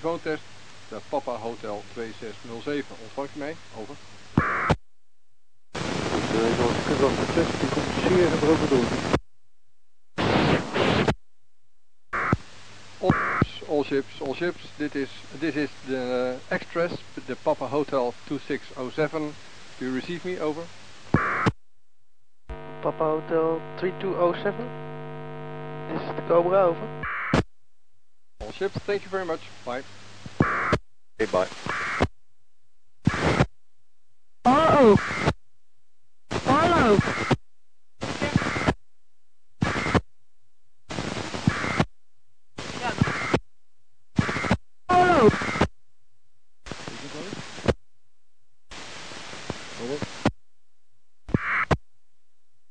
telefoontest. De Papa Hotel 2607. Ontvangt u mij? Over. Noord Kustwacht 6, die komt zeer door. All ships, all ships. Dit is, this is the express, the Papa Hotel 2607. Do you receive me? Over. Papa Hotel 3207. Dit is de Cobra, over. All ships, thank you very much. Bye. Okay, bye. Uh-oh. Hallo.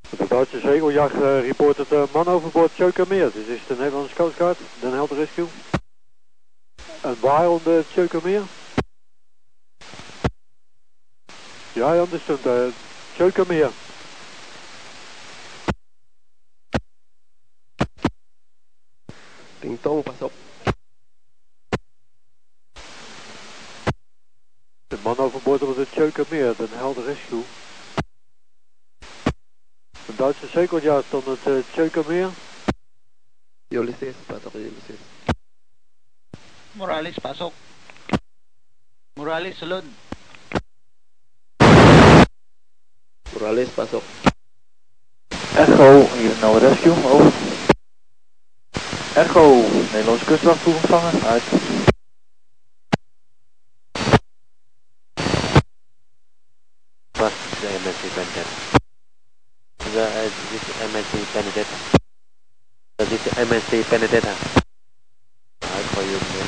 De Duitse zegeljacht uh, reportet uh, man overboord Tjeukermeer. Dit is de Nederlandse Coast Guard, Den Helder Rescue. En waar on de Tjeukermeer? Ja, ja, dat stond uh, Tjeukermeer. Ding tong, pas op. De man overboord op de Tjeukermeer, Den Helder Rescue. Een Duitse zegeljacht on het uh, Tjeukermeer. Ulysses, pas op Ulysses. Morales, pasok. Morales, salud. Morales, pas op. Echo, hier een Helder Rescue, over. Echo, Nederlandse kustwacht vroeg ontvangen, uit. Bus the MSC Benedetta. The, uh, this is MSC Benedetta. Uh, this is MSC Benedetta. I call you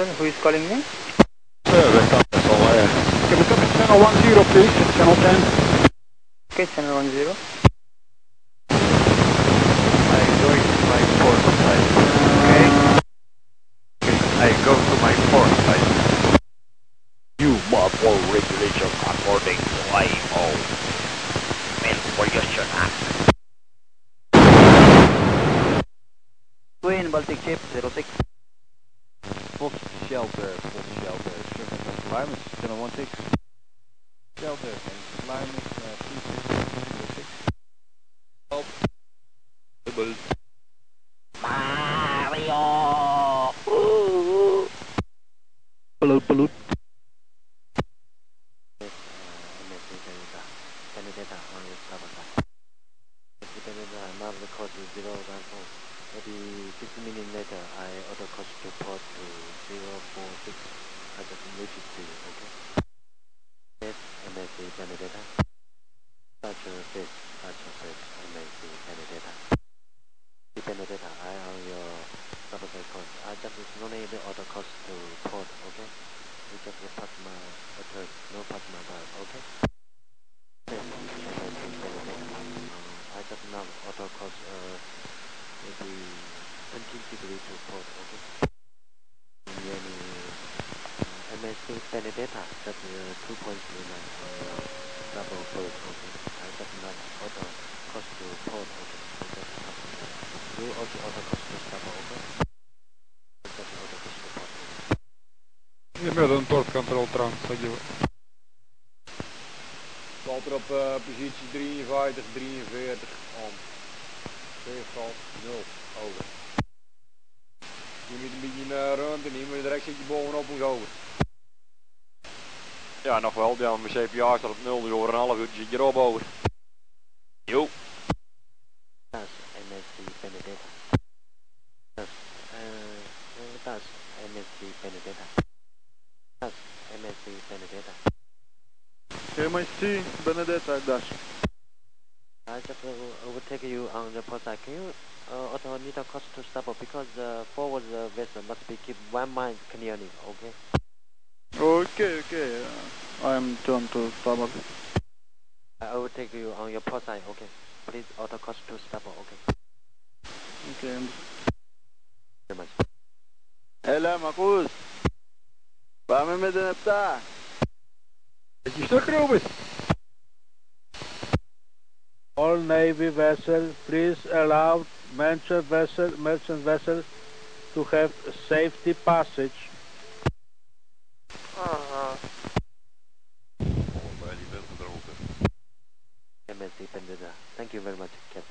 Angel. Who is calling me? Car Vessel, uh, can we come to Channel 10 please, Channel 10? Okay, channel one zero. I go to my site. Okay? I go to my site. You according to Baltic Ship 06. Fox Shelter, Fox Shelter, Service and Climates, Channel 16. Shelter and Climates, uh, 2606. Help. Double. You just pass my auto, no pass my bar, okay? Yes, MSC Benedetta. Um, I just now auto course, uh, maybe 20 degree to port, okay? Any uh, MSC Benedetta, just uh, 2.39 on your double berth, okay? I just now auto course to port, okay? You just pass my, you also auto course to double, okay? Control transfer. Walter op uh, positie 53, 43, om. Veerval 0, over. Je moet een beetje naar rond en niet, maar direct zit je bovenop moet over. Ja, nog wel. Ja, mijn CPA staat op 0, dus over een half uur zit je erop over. Jo. Das MSC Benedetta. Das, äh, äh, das MSC Benedetta. MSC Benedetta. MSC Benedetta, Dash. I just uh, overtake you on the port side. Can you uh, auto need a course to stop because the forward uh, vessel must be keep one mile clearly, okay? Oké, oké. ja. I'm turned to starboard. I overtake you on your port side, okay. Please auto course to starboard, okay. Okay. I'm Very much. Hello, Marcus. Waar ben je met een daar? Dat je stuk, Robert. All Navy vessels, please allow merchant vessel, merchant vessels to have safety passage. Bij die bent gedronken. MSC Pendida. Thank you very much, Captain.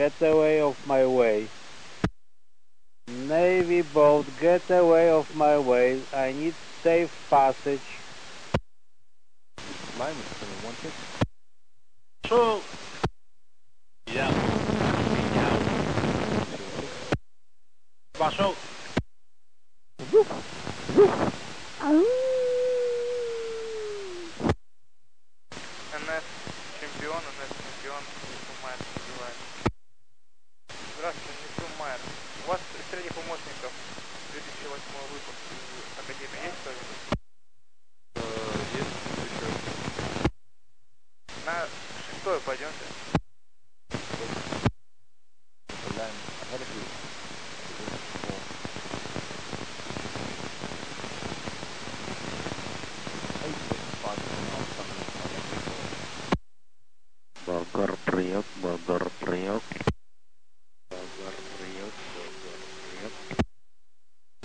That's the way. Bogor Priok, Bogor Priok. Bogor Priok, Bogor Priok.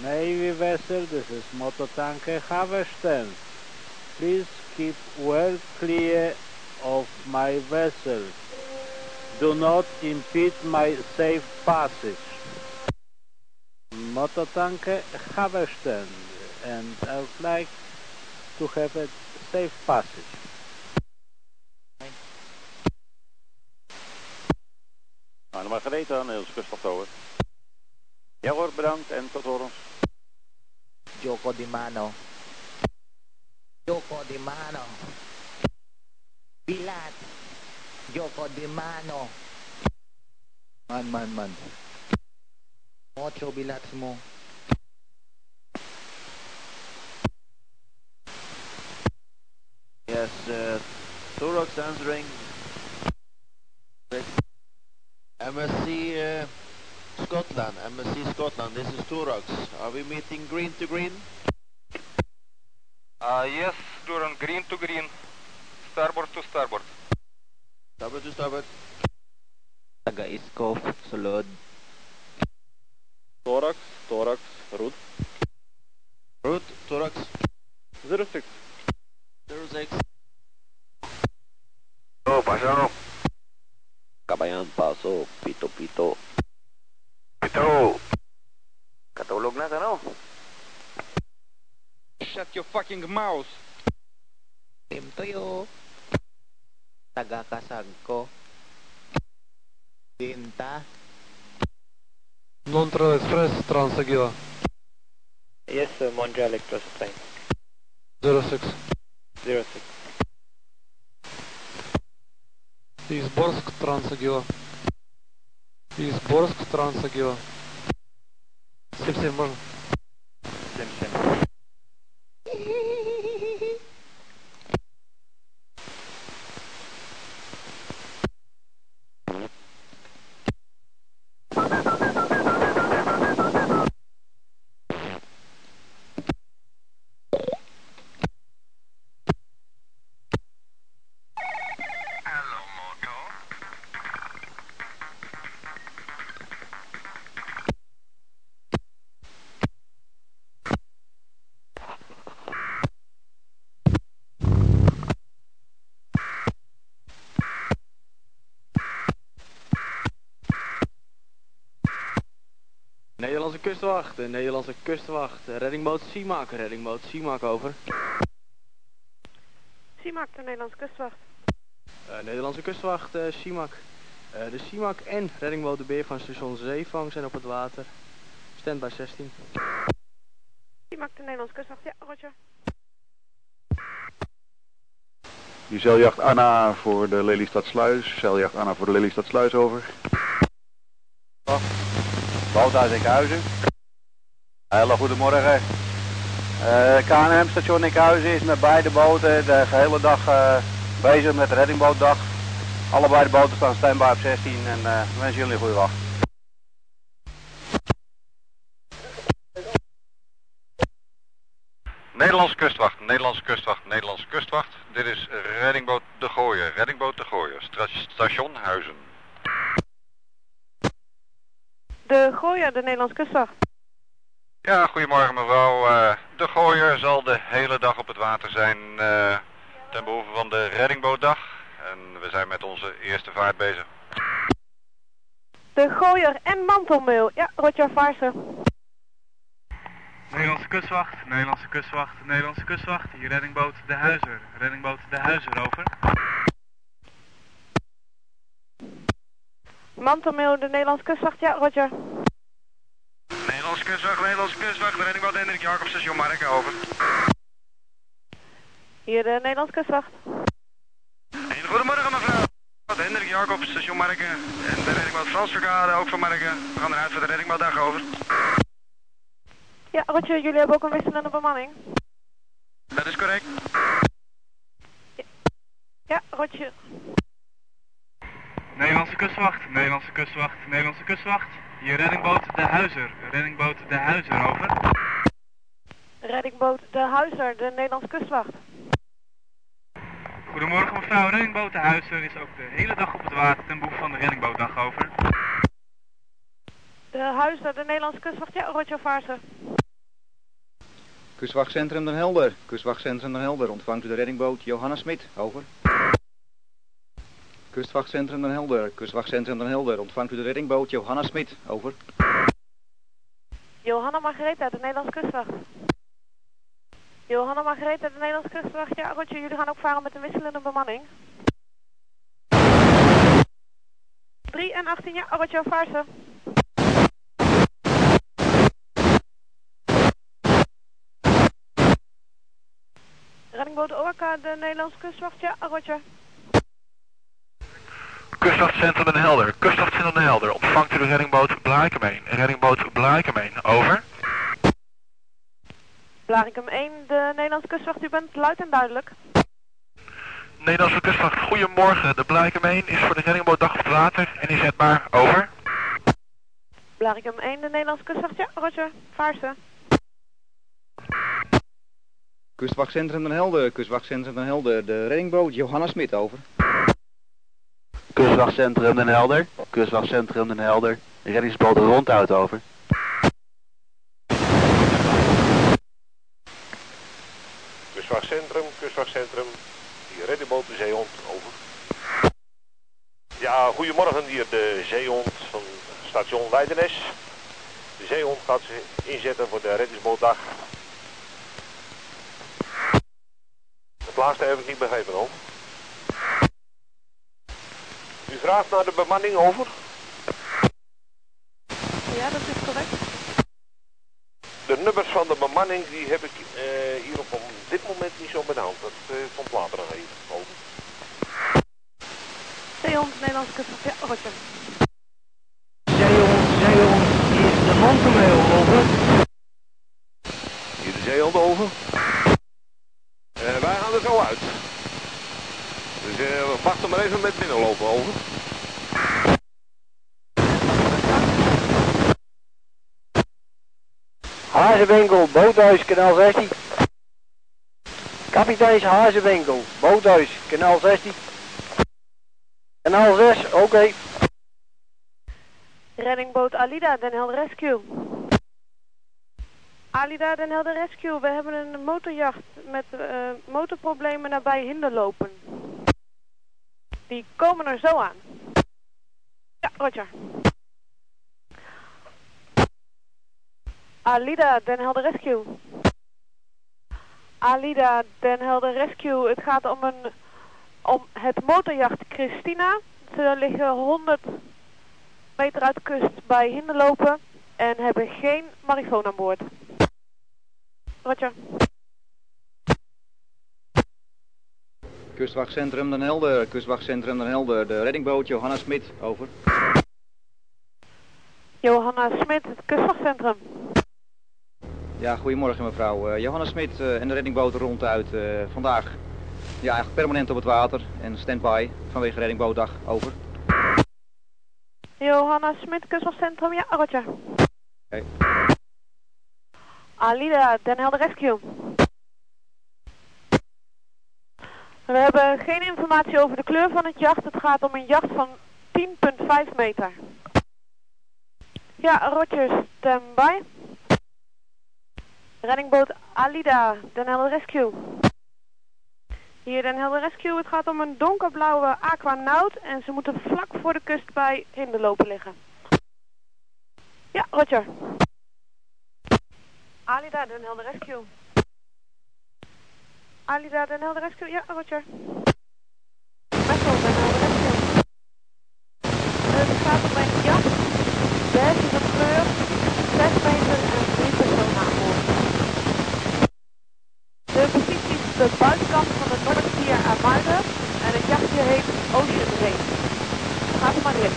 Navy vessel, this is motor mototanker Haversten. Please keep well clear of my vessel. Do not impede my safe passage. Mototanker Haversten, and I would like to have a safe passage. Nou, Margaretha, Nederlands kustwachttoren. Ja hoor, bedankt en tot horens. Joko Di Mano. Joko Di Mano. Bilat. Joko Di Mano. Man, man, man. Ocho bilats mo. Yes, uh, Thorax answering. MSC uh, Scotland, MSC Scotland, this is Thorax. Are we meeting green to green? Uh, yes, Duran, green to green. Starboard to starboard. Starboard to starboard. Taga Iskov, sulod. Thorax, thorax, route. Route, Thorax. 06. 06. Oh, pasok. Kabayan, pasok. Pito, pito. Ito. Katulog na ka, no? Shut your fucking mouth. Team Toyo Taga Kasag ko. Dinta. Non-Trail Express, Transagila. Yes, sir, Montreal Express train. 06. 06. Изборск, Трансагила. Изборск, Трансагила. 7-7 можно? Kustwacht, de Nederlandse kustwacht. Reddingboot Seamak, reddingboot Seamak over. Simak, de Nederlandse kustwacht. Eh, Nederlandse kustwacht, eh Seamak. Eh, de Seamak en reddingboot de Beer van station Zeevang zijn op het water. Standby 16. Simak, de Nederlandse kustwacht. Ja, Roger. Die zeiljacht Anna voor de Lelystad-sluis. Zeiljacht Anna voor de Lelystad-sluis over. Uit Enkhuizen. Hele goedemorgen. Eh KNM station Enkhuizen is met beide boten de gehele dag eh, bezig met de reddingbootdag. Allebei de boten staan standby op 16 en eh, we wensen jullie een goede wacht. Nederlandse kustwacht, Nederlandse kustwacht, Nederlandse kustwacht. Dit is reddingboot De Gooier, reddingboot De Gooier, station Huizen. De Gooier, de Nederlandse kustwacht. Ja, goedemorgen mevrouw. Eh, de Gooier zal de hele dag op het water zijn eh, ten behoeve van de reddingbootdag. En we zijn met onze eerste vaart bezig. De Gooier en Mantelmeel. Ja, Roger Vaarse. Nederlandse kustwacht, Nederlandse kustwacht, Nederlandse kustwacht. Hier reddingboot De Huizer. Reddingboot De Huizer, over. Mantelmeel, de Nederlandse kustwacht. Ja, Roger. Nederlandse kustwacht, Nederlandse kustwacht, reddingboot Hendrik Jacob, station Marken, over. Hier de Nederlandse kustwacht. En goedemorgen mevrouw. Hendrik Jacob, station Marken. En de reddingboot Frans Verkade, ook van Marken. We gaan eruit voor de reddingbootdag, over. Ja, Roger, jullie hebben ook een wisselende bemanning. Dat is correct. Ja, Roger. Nederlandse kustwacht, Nederlandse kustwacht, Nederlandse kustwacht. Hier reddingboot De Huizer. Reddingboot De Huizer, over. Reddingboot De Huizer, de Nederlandse kustwacht. Goedemorgen mevrouw, reddingboot De Huizer is ook de hele dag op het water ten behoeve van de reddingbootdag, over. De Huizer, de Nederlandse kustwacht. Ja, Roger Vaarse. Kustwachtcentrum Den Helder. Kustwachtcentrum Den Helder. Ontvangt u de reddingboot Johanna Smit. Over. Kustwachtcentrum Den Helder. Kustwachtcentrum Den Helder. Ontvangt u de reddingboot Johanna Smit. Over. Johanna Margaretha, de Nederlandse kustwacht. Johanna Margaretha, de Nederlandse kustwacht. Ja, Roger, jullie gaan ook varen met een wisselende bemanning. 3 en 18, ja, Roger Vaarse. Reddingboot Orca, de Nederlandse kustwacht. Ja, Roger. Kustwachtcentrum Den Helder, kustwachtcentrum Den Helder. Ontvangt u de reddingboot Blaaikemeen. Reddingboot Blaaikemeen, over. Blarikum 1, de Nederlandse kustwacht. U bent luid en duidelijk. Nederlandse kustwacht, goedemorgen. De Blaaikemeen is voor de reddingbootdag op het water en inzetbaar, over. Blarikum 1, de Nederlandse kustwacht. Ja, Roger. Vaarse. Kustwachtcentrum Den Helder. Kustwachtcentrum Den Helder. De reddingboot Johanna Smit. Over. Kustwachtcentrum Den Helder. Kustwachtcentrum Den Helder. Reddingsboot Rondhout over. Kustwachtcentrum, kustwachtcentrum. Hier reddingboot de Zeehond, over. Ja, goedemorgen hier de Zeehond van station Leidenes. De Zeehond gaat zich inzetten voor de reddingsbootdag. Het laatste heb ik niet begrepen, hoor. U vraagt naar de bemanning over? Ja, dat is correct. De nummers van de bemanning die heb ik eh, hier op dit moment niet zo benauwd. Dat eh, komt later nog even. Over. Zeehond, Nederlandse kustwacht. Ja, Roger. Zeehond, Zeehond, hier is de mantelmeel, over. Hier de zeehond over. Eh, wij gaan er zo uit. Dus eh, we wachten maar even met binnenlopen, over. Hazenwinkel, boothuis, kanaal 16. Kapiteins Hazenwinkel, boothuis, kanaal 16. Kanaal 6, oké. Reddingboot Alida, Den Helder Rescue. Alida, Den Helder Rescue. We hebben een motorjacht met eh, motorproblemen nabij Hinderlopen. Die komen er zo aan. Ja, Roger. Alida, Den Helder Rescue. Alida, Den Helder Rescue. Het gaat om, een, om het motorjacht Christina. Ze liggen 100 meter uit de kust bij Hinderlopen en hebben geen marifoon aan boord. Roger. Kustwachtcentrum Den Helder, kustwachtcentrum Den Helder, de reddingboot Johanna Smit, over. Johanna Smit, het kustwachtcentrum. Ja, goedemorgen mevrouw. Eh, Johanna Smit eh, en de reddingboot ronduit eh vandaag. Ja, eigenlijk permanent op het water en standby vanwege reddingbootdag, over. Johanna Smit, kustwachtcentrum. Ja, Roger. Alida, Den Helder Rescue. We hebben geen informatie over de kleur van het jacht. Het gaat om een jacht van 10,5 meter. Ja, Roger, standby. Reddingboot Alida, Den Helder Rescue. Hier Den Helder Rescue, het gaat om een donkerblauwe aquanaut en ze moeten vlak voor de kust bij Hinderlopen liggen. Ja, Roger. Alida, Den Helder Rescue. Alida, Den Helder Rescue, ja, Roger. Metal, Den Helder Rescue een jacht, beige van kleur, 6 meter en 3 personen aan boord. De positie is de buitenkant van de Noordstier aan Muiden en het jachtje heet Ocean Race. Gaat maar rip.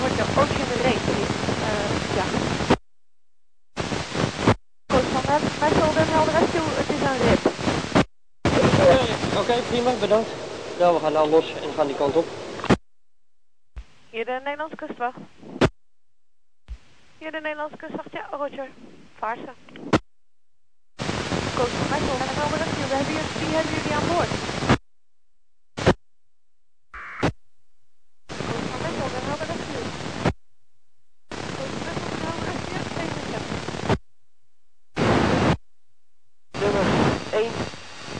Roger, Ocean Race is eh ja. Coach van Met, Metal, Den Helder Rescue, het is een rip. Oké, prima, bedankt. Nou, we gaan nou los en gaan die kant op. Hier de Nederlandse kustwacht. Hier de Nederlandse kustwacht, ja, Roger. Vaarsen. Coach van Metal, Den Helder Rescue, we hebben hier, wie hebben jullie aan boord? Coach van Metal, Den Helder Rescue. Coach van Metal, Rescue, je. Nummer 1,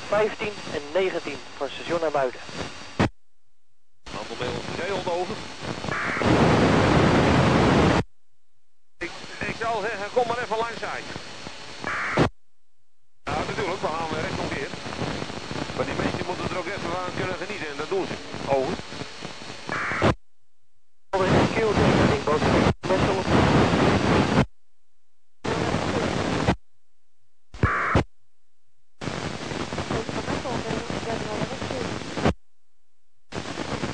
15 en 19 van station naar Muiden. Over. Ik, ik zou zeggen, kom maar even langs uit. Ja, natuurlijk, we gaan weer weer. Maar die mensen moeten er ook even van kunnen genieten en dat doen ze. Over. Rescue, de reddingboot Messel.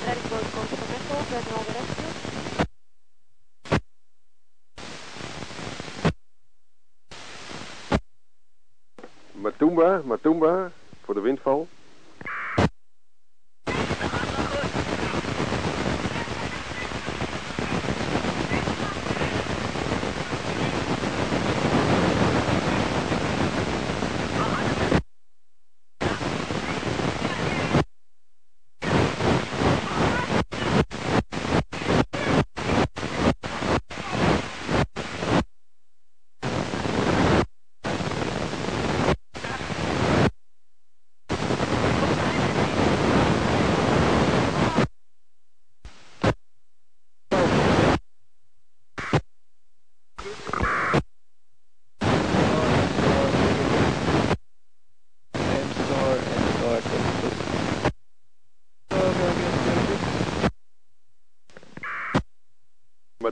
Reddingboot Coach van Metal, Den Helder Rescue. Matumba, Matumba, voor de windval.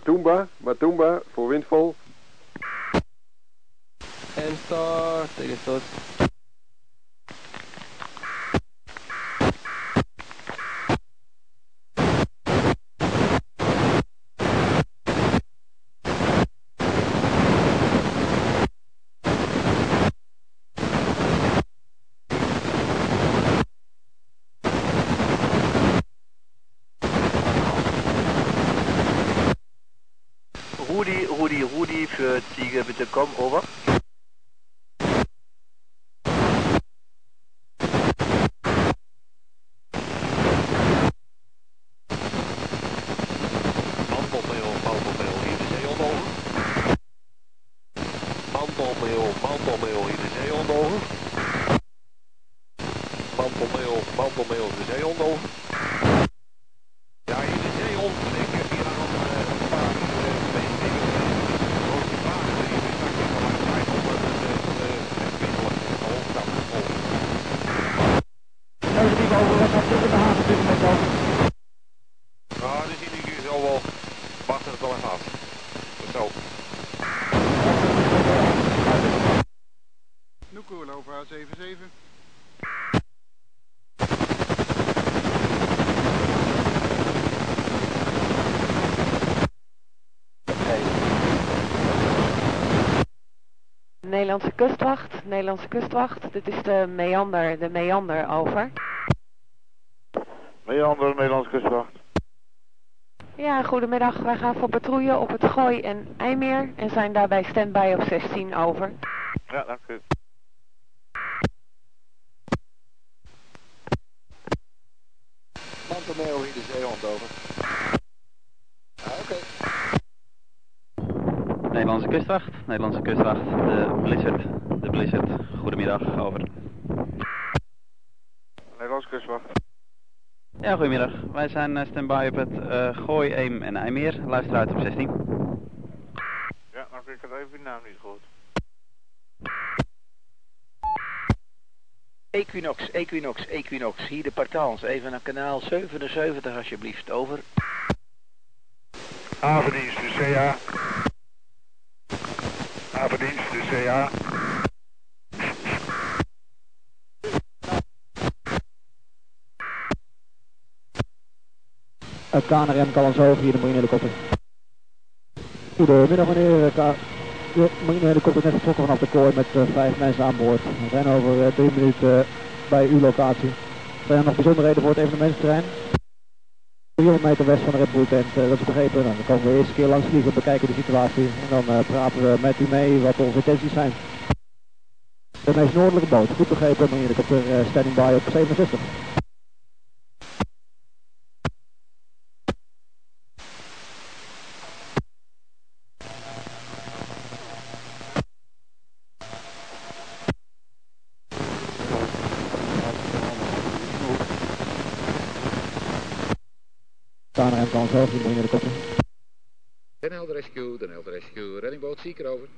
Matumba, Matumba, voor windval. En start, tegen tot. Rudi, Rudi, für Ziege, bitte komm, over. Noekoerlova 77. Nederlandse kustwacht, Nederlandse kustwacht. Dit is de meander, de meander over. Meander, Nederlandse kustwacht. Ja, goedemiddag. Wij gaan voor patrouille op het Gooi en IJmeer en zijn daarbij standby op 16, over. Ja, dank u. Mantelmeel hier de zeehond over. Ah, Oké. Nederlandse kustwacht, Nederlandse kustwacht, de Blizzard, de Blizzard. Goedemiddag, over. Nederlandse kustwacht. Ja, goedemiddag. Wij zijn eh, standby op het eh, Gooi, Eem en IJmeer. Luister uit op 16. Ja, dank u. Ik had even uw naam niet gehoord. Equinox, Equinox, Equinox. Hier de Partans. Even naar kanaal 77 alsjeblieft. Over. Havendienst, de CA. Havendienst, de CA. Het KNRM Calenshoog, hier de marinehelikopter. Goedemiddag meneer. K de marinehelikopter is net vertrokken vanaf de kooi met eh, vijf mensen aan boord. We zijn over eh, drie minuten eh, bij uw locatie. Zijn er nog bijzonderheden voor het evenementsterrein? 300 meter west van de Red eh, dat is begrepen. Nou, dan komen we eerst een keer langs vliegen, bekijken de situatie. En dan eh, praten we met u mee wat onze intenties zijn. De meest noordelijke boot, goed begrepen, marinehelikopter eh, standing by op 67. KNRM Calenshoog, hier de marinehelikopter. Den Helder Rescue, Den Helder Rescue, reddingboot Zieker over.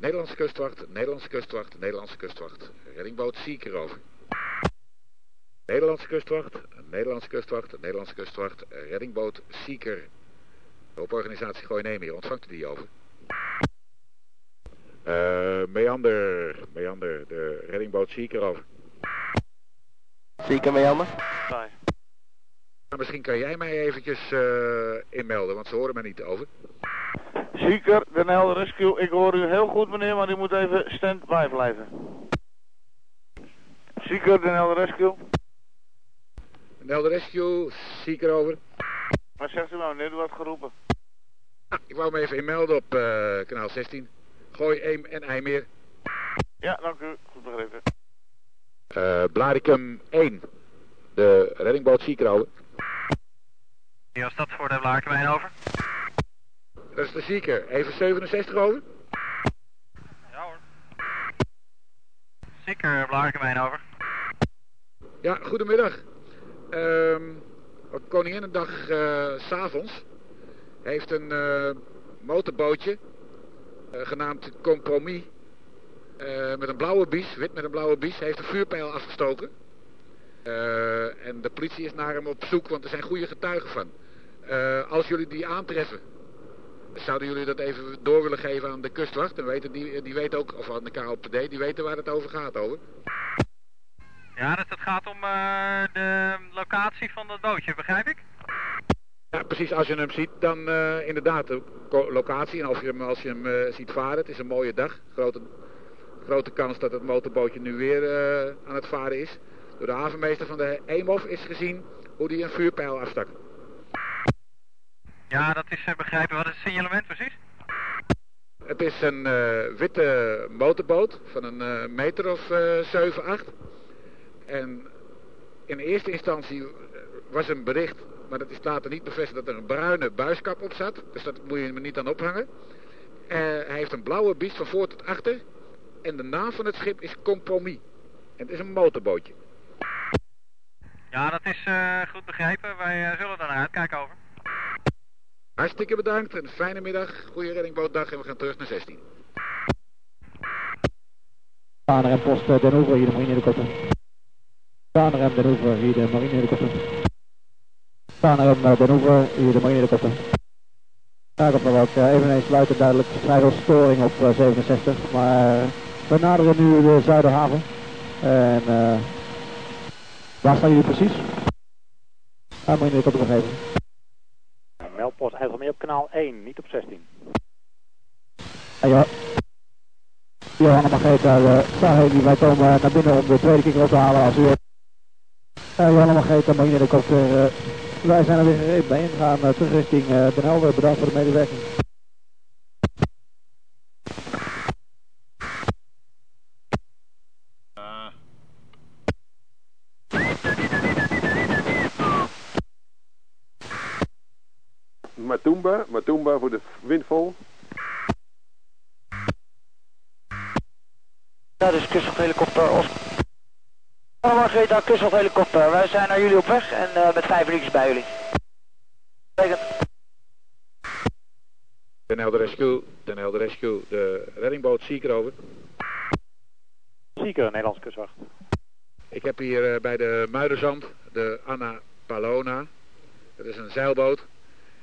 Nederlandse kustwacht, Nederlandse kustwacht, Nederlandse kustwacht, reddingboot Zieker over. Nederlandse kustwacht, Nederlandse kustwacht, Nederlandse kustwacht, reddingboot Zieker. Hulporganisatie Gooi Neem hier, ontvangt u die over? Eh, Meander, Meander, de reddingboot Zieker over. Zeker Meander? Nou, misschien kan jij mij eventjes eh, inmelden, want ze horen mij niet over. Zieker, Den Helder Rescue. Ik hoor u heel goed meneer, maar u moet even stand-by blijven. Zieker, Den Helder Rescue. Den Helder Rescue, Zieker over. Wat zegt u nou meneer? U had geroepen. Ah, ik wou me even inmelden op eh, kanaal 16. Gooi, Eem en IJmeer. Ja, dank u. Goed begrepen. Eh Blaricum 1. De reddingboot Zieker over. Ja, is dat voor de Blakenwijn over? Dat is de Zieker. Even 67 over. Zeker Blakenwijn over. Ja, goedemiddag. Ehm op Koninginnedag eh, s s'avonds heeft een eh, motorbootje eh, genaamd Compromis eh, met een blauwe bies, wit met een blauwe bies, heeft een vuurpijl afgestoken. Eh, en de politie is naar hem op zoek, want er zijn goede getuigen van. Eh, als jullie die aantreffen, zouden jullie dat even door willen geven aan de kustwacht? Dan weten die, die weet ook, of aan de KLPD, die weten waar het over gaat, over. Ja, dus het gaat om eh, de locatie van dat bootje, begrijp ik? Ja, precies. Als je hem ziet, dan inderdaad de locatie. En als je hem, als je hem ziet varen, het is een mooie dag. Grote, grote kans dat het motorbootje nu weer aan het varen is. Door de havenmeester van de Eemhof is gezien hoe die een vuurpijl afstak. Ja, dat is eh, begrijpen. Wat is het signalement precies? Het is een eh, witte motorboot van een eh, meter of eh 7, 8. En in eerste instantie was een bericht, maar dat is later niet bevestigd, dat er een bruine buiskap op zat. Dus dat moet je er niet aan ophangen. Hij heeft een blauwe bies van voor tot achter. En de naam van het schip is Compromis. En het is een motorbootje. Ja, dat is eh, goed begrepen. Wij eh, zullen daar naar uitkijken over. Hartstikke bedankt, een fijne middag, goede reddingbootdag en we gaan terug naar 16. KNRM Post Den Hoever, hier de marinehelikopter. KNRM Den Hoever, hier de marinehelikopter. KNRM eh, Den Hoever, hier de marinehelikopter. Ik heb nog ook eh, eveneens luid en duidelijk vrij veel storing op eh, 67, maar we naderen nu de Zuiderhaven. En eh, waar staan jullie precies? Ah, marinehelikopter nog even. Meldpost IJsselmeer op kanaal 1, niet op 16. Ah, ja. Johanna Margrethe uh, Saheli, wij komen naar binnen om de tweede kikker op te halen als u... Uh, Johanna Margrethe, marinehelikopter, uh, wij zijn er weer gereed bij ingaan uh, terug richting Den Helder. Bedankt voor de medewerking. Matumba, Matumba voor de windvol. Ja, dus kustwachthelikopter Oscar. Margrethe, kustwachthelikopter. Wij zijn naar jullie op weg en uh, met vijf minuutjes bij jullie. Betekent. Den Helder Rescue, Den Helder Rescue, de reddingboot Seeker over. Seeker, Nederlandse kustwacht. Ik heb hier uh, bij de Muiderzand de Anna Palona. Dat is een zeilboot.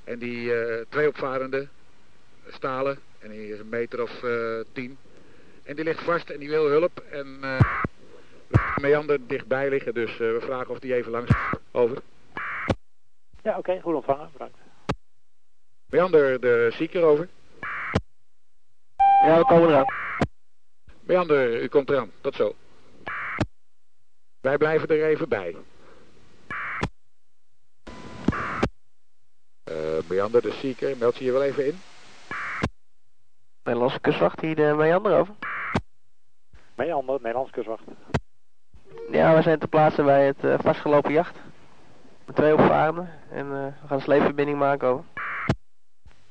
En die uh, twee opvarenden, stalen, en die is een meter of uh, tien. En die ligt vast en die wil hulp. En uh, meander dichtbij liggen, dus we vragen of die even langs over. Ja, oké, okay, goed ontvangen, bedankt. Meander, de zieker over. Ja, we komen eraan. Meander, u komt eraan, tot zo. Wij blijven er even bij. Meander, de zieker, meld je je wel even in? Nederlandse kustwacht, hier de Meander over. Meander, Nederlandse kustwacht. Ja, we zijn ter plaatse bij het uh, vastgelopen jacht. Met twee opvarenden. En uh, we gaan een sleepverbinding maken over.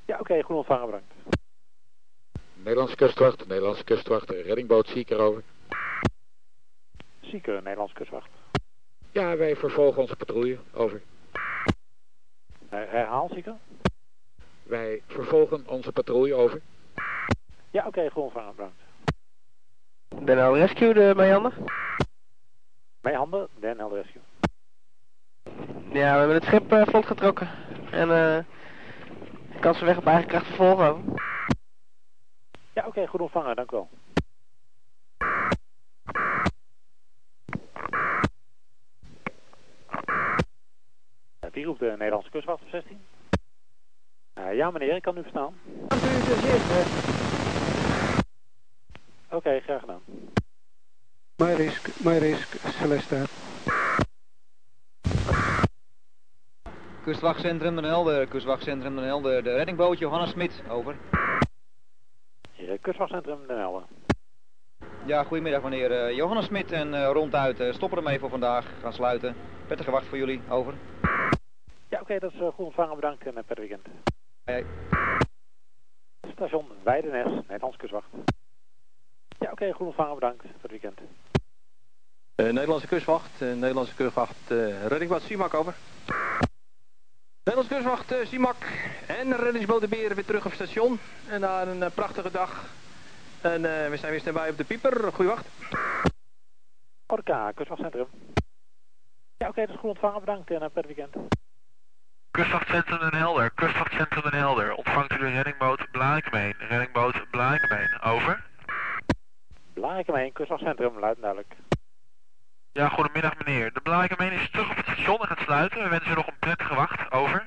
Ja, oké, okay, goed ontvangen, bedankt. Nederlandse kustwacht, Nederlandse kustwacht, reddingboot Zieker over. Zieker, Nederlandse kustwacht. Ja, wij vervolgen onze patrouille, over. Herhaal, Zieker. Wij vervolgen onze patrouille, over. Ja, oké, okay, goed ontvangen, bedankt. Den Helder Rescue, de Meander. Meander, Den Helder Rescue. Ja, we hebben het schip uh, vlot getrokken. En uh, kan ze weg op eigen kracht vervolgen. Ja, oké, okay, goed ontvangen, dank u wel. Roept de Nederlandse kustwacht op 16? Uh, ja meneer, ik kan u verstaan. Oké, okay, graag gedaan. My risk, my risk, Celesta. Kustwachtcentrum Den Helder, kustwachtcentrum Den Helder, de reddingbootje Johanna Smit, over. Ja, kustwachtcentrum Den Helder. Ja, goedemiddag meneer uh, Johanna Smit en uh, ronduit uh, stoppen ermee voor vandaag, gaan sluiten. Prettige wacht voor jullie, over. Oké, okay, dat is goed ontvangen, bedankt en per weekend. Hey. Station Weidenes, Nederlands kustwacht. Ja, oké, okay, goed ontvangen, bedankt voor het weekend. Uh, Nederlandse kustwacht, Nederlandse kustwacht, uh, reddingsboot Simak over. Nederlandse kustwacht uh, Simak en reddingsboot de Beren weer terug op station. En na een uh, prachtige dag. En uh, we zijn weer staan bij op de pieper. Goeie wacht. Orca, kustwachtcentrum. Ja, oké, okay, dat is goed ontvangen, bedankt en per weekend. Kustwachtcentrum Den Helder, kustwachtcentrum Den Helder. Ontvangt u de reddingboot Blaaikemeen, reddingboot Blaaikemeen, over. Blaaikemeen, kustwachtcentrum, luid en duidelijk. Ja, goedemiddag meneer. De Blaaikemeen is terug op het station en gaat sluiten. We wensen u nog een prettige wacht, over.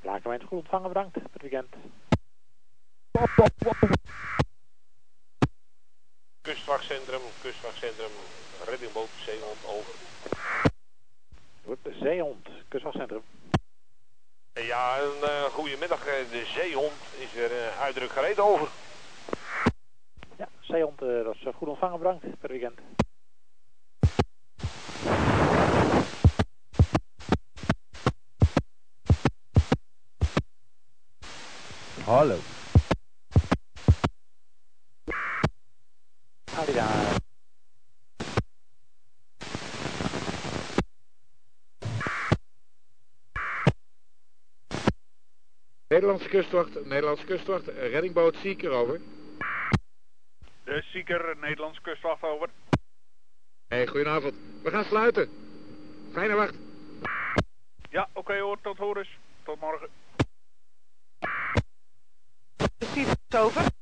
Blaaikemeen is goed ontvangen, bedankt. Het weekend. Kustwachtcentrum, kustwachtcentrum, reddingboot, zeehond, over. De zeehond, kustwachtcentrum. Ja, een uh, goedemiddag. De zeehond is er uh, uitdruk gereden over. Ja, zeehond, uh, dat is goed ontvangen, bedankt. Per weekend. Hallo. Howdy daar. Nederlandse kustwacht, Nederlandse kustwacht, reddingboot Zieker over. De Zieker, Nederlandse kustwacht over. Hey, goedenavond. We gaan sluiten. Fijne wacht. Ja, oké okay, hoor, tot horens. Tot morgen. Precies over.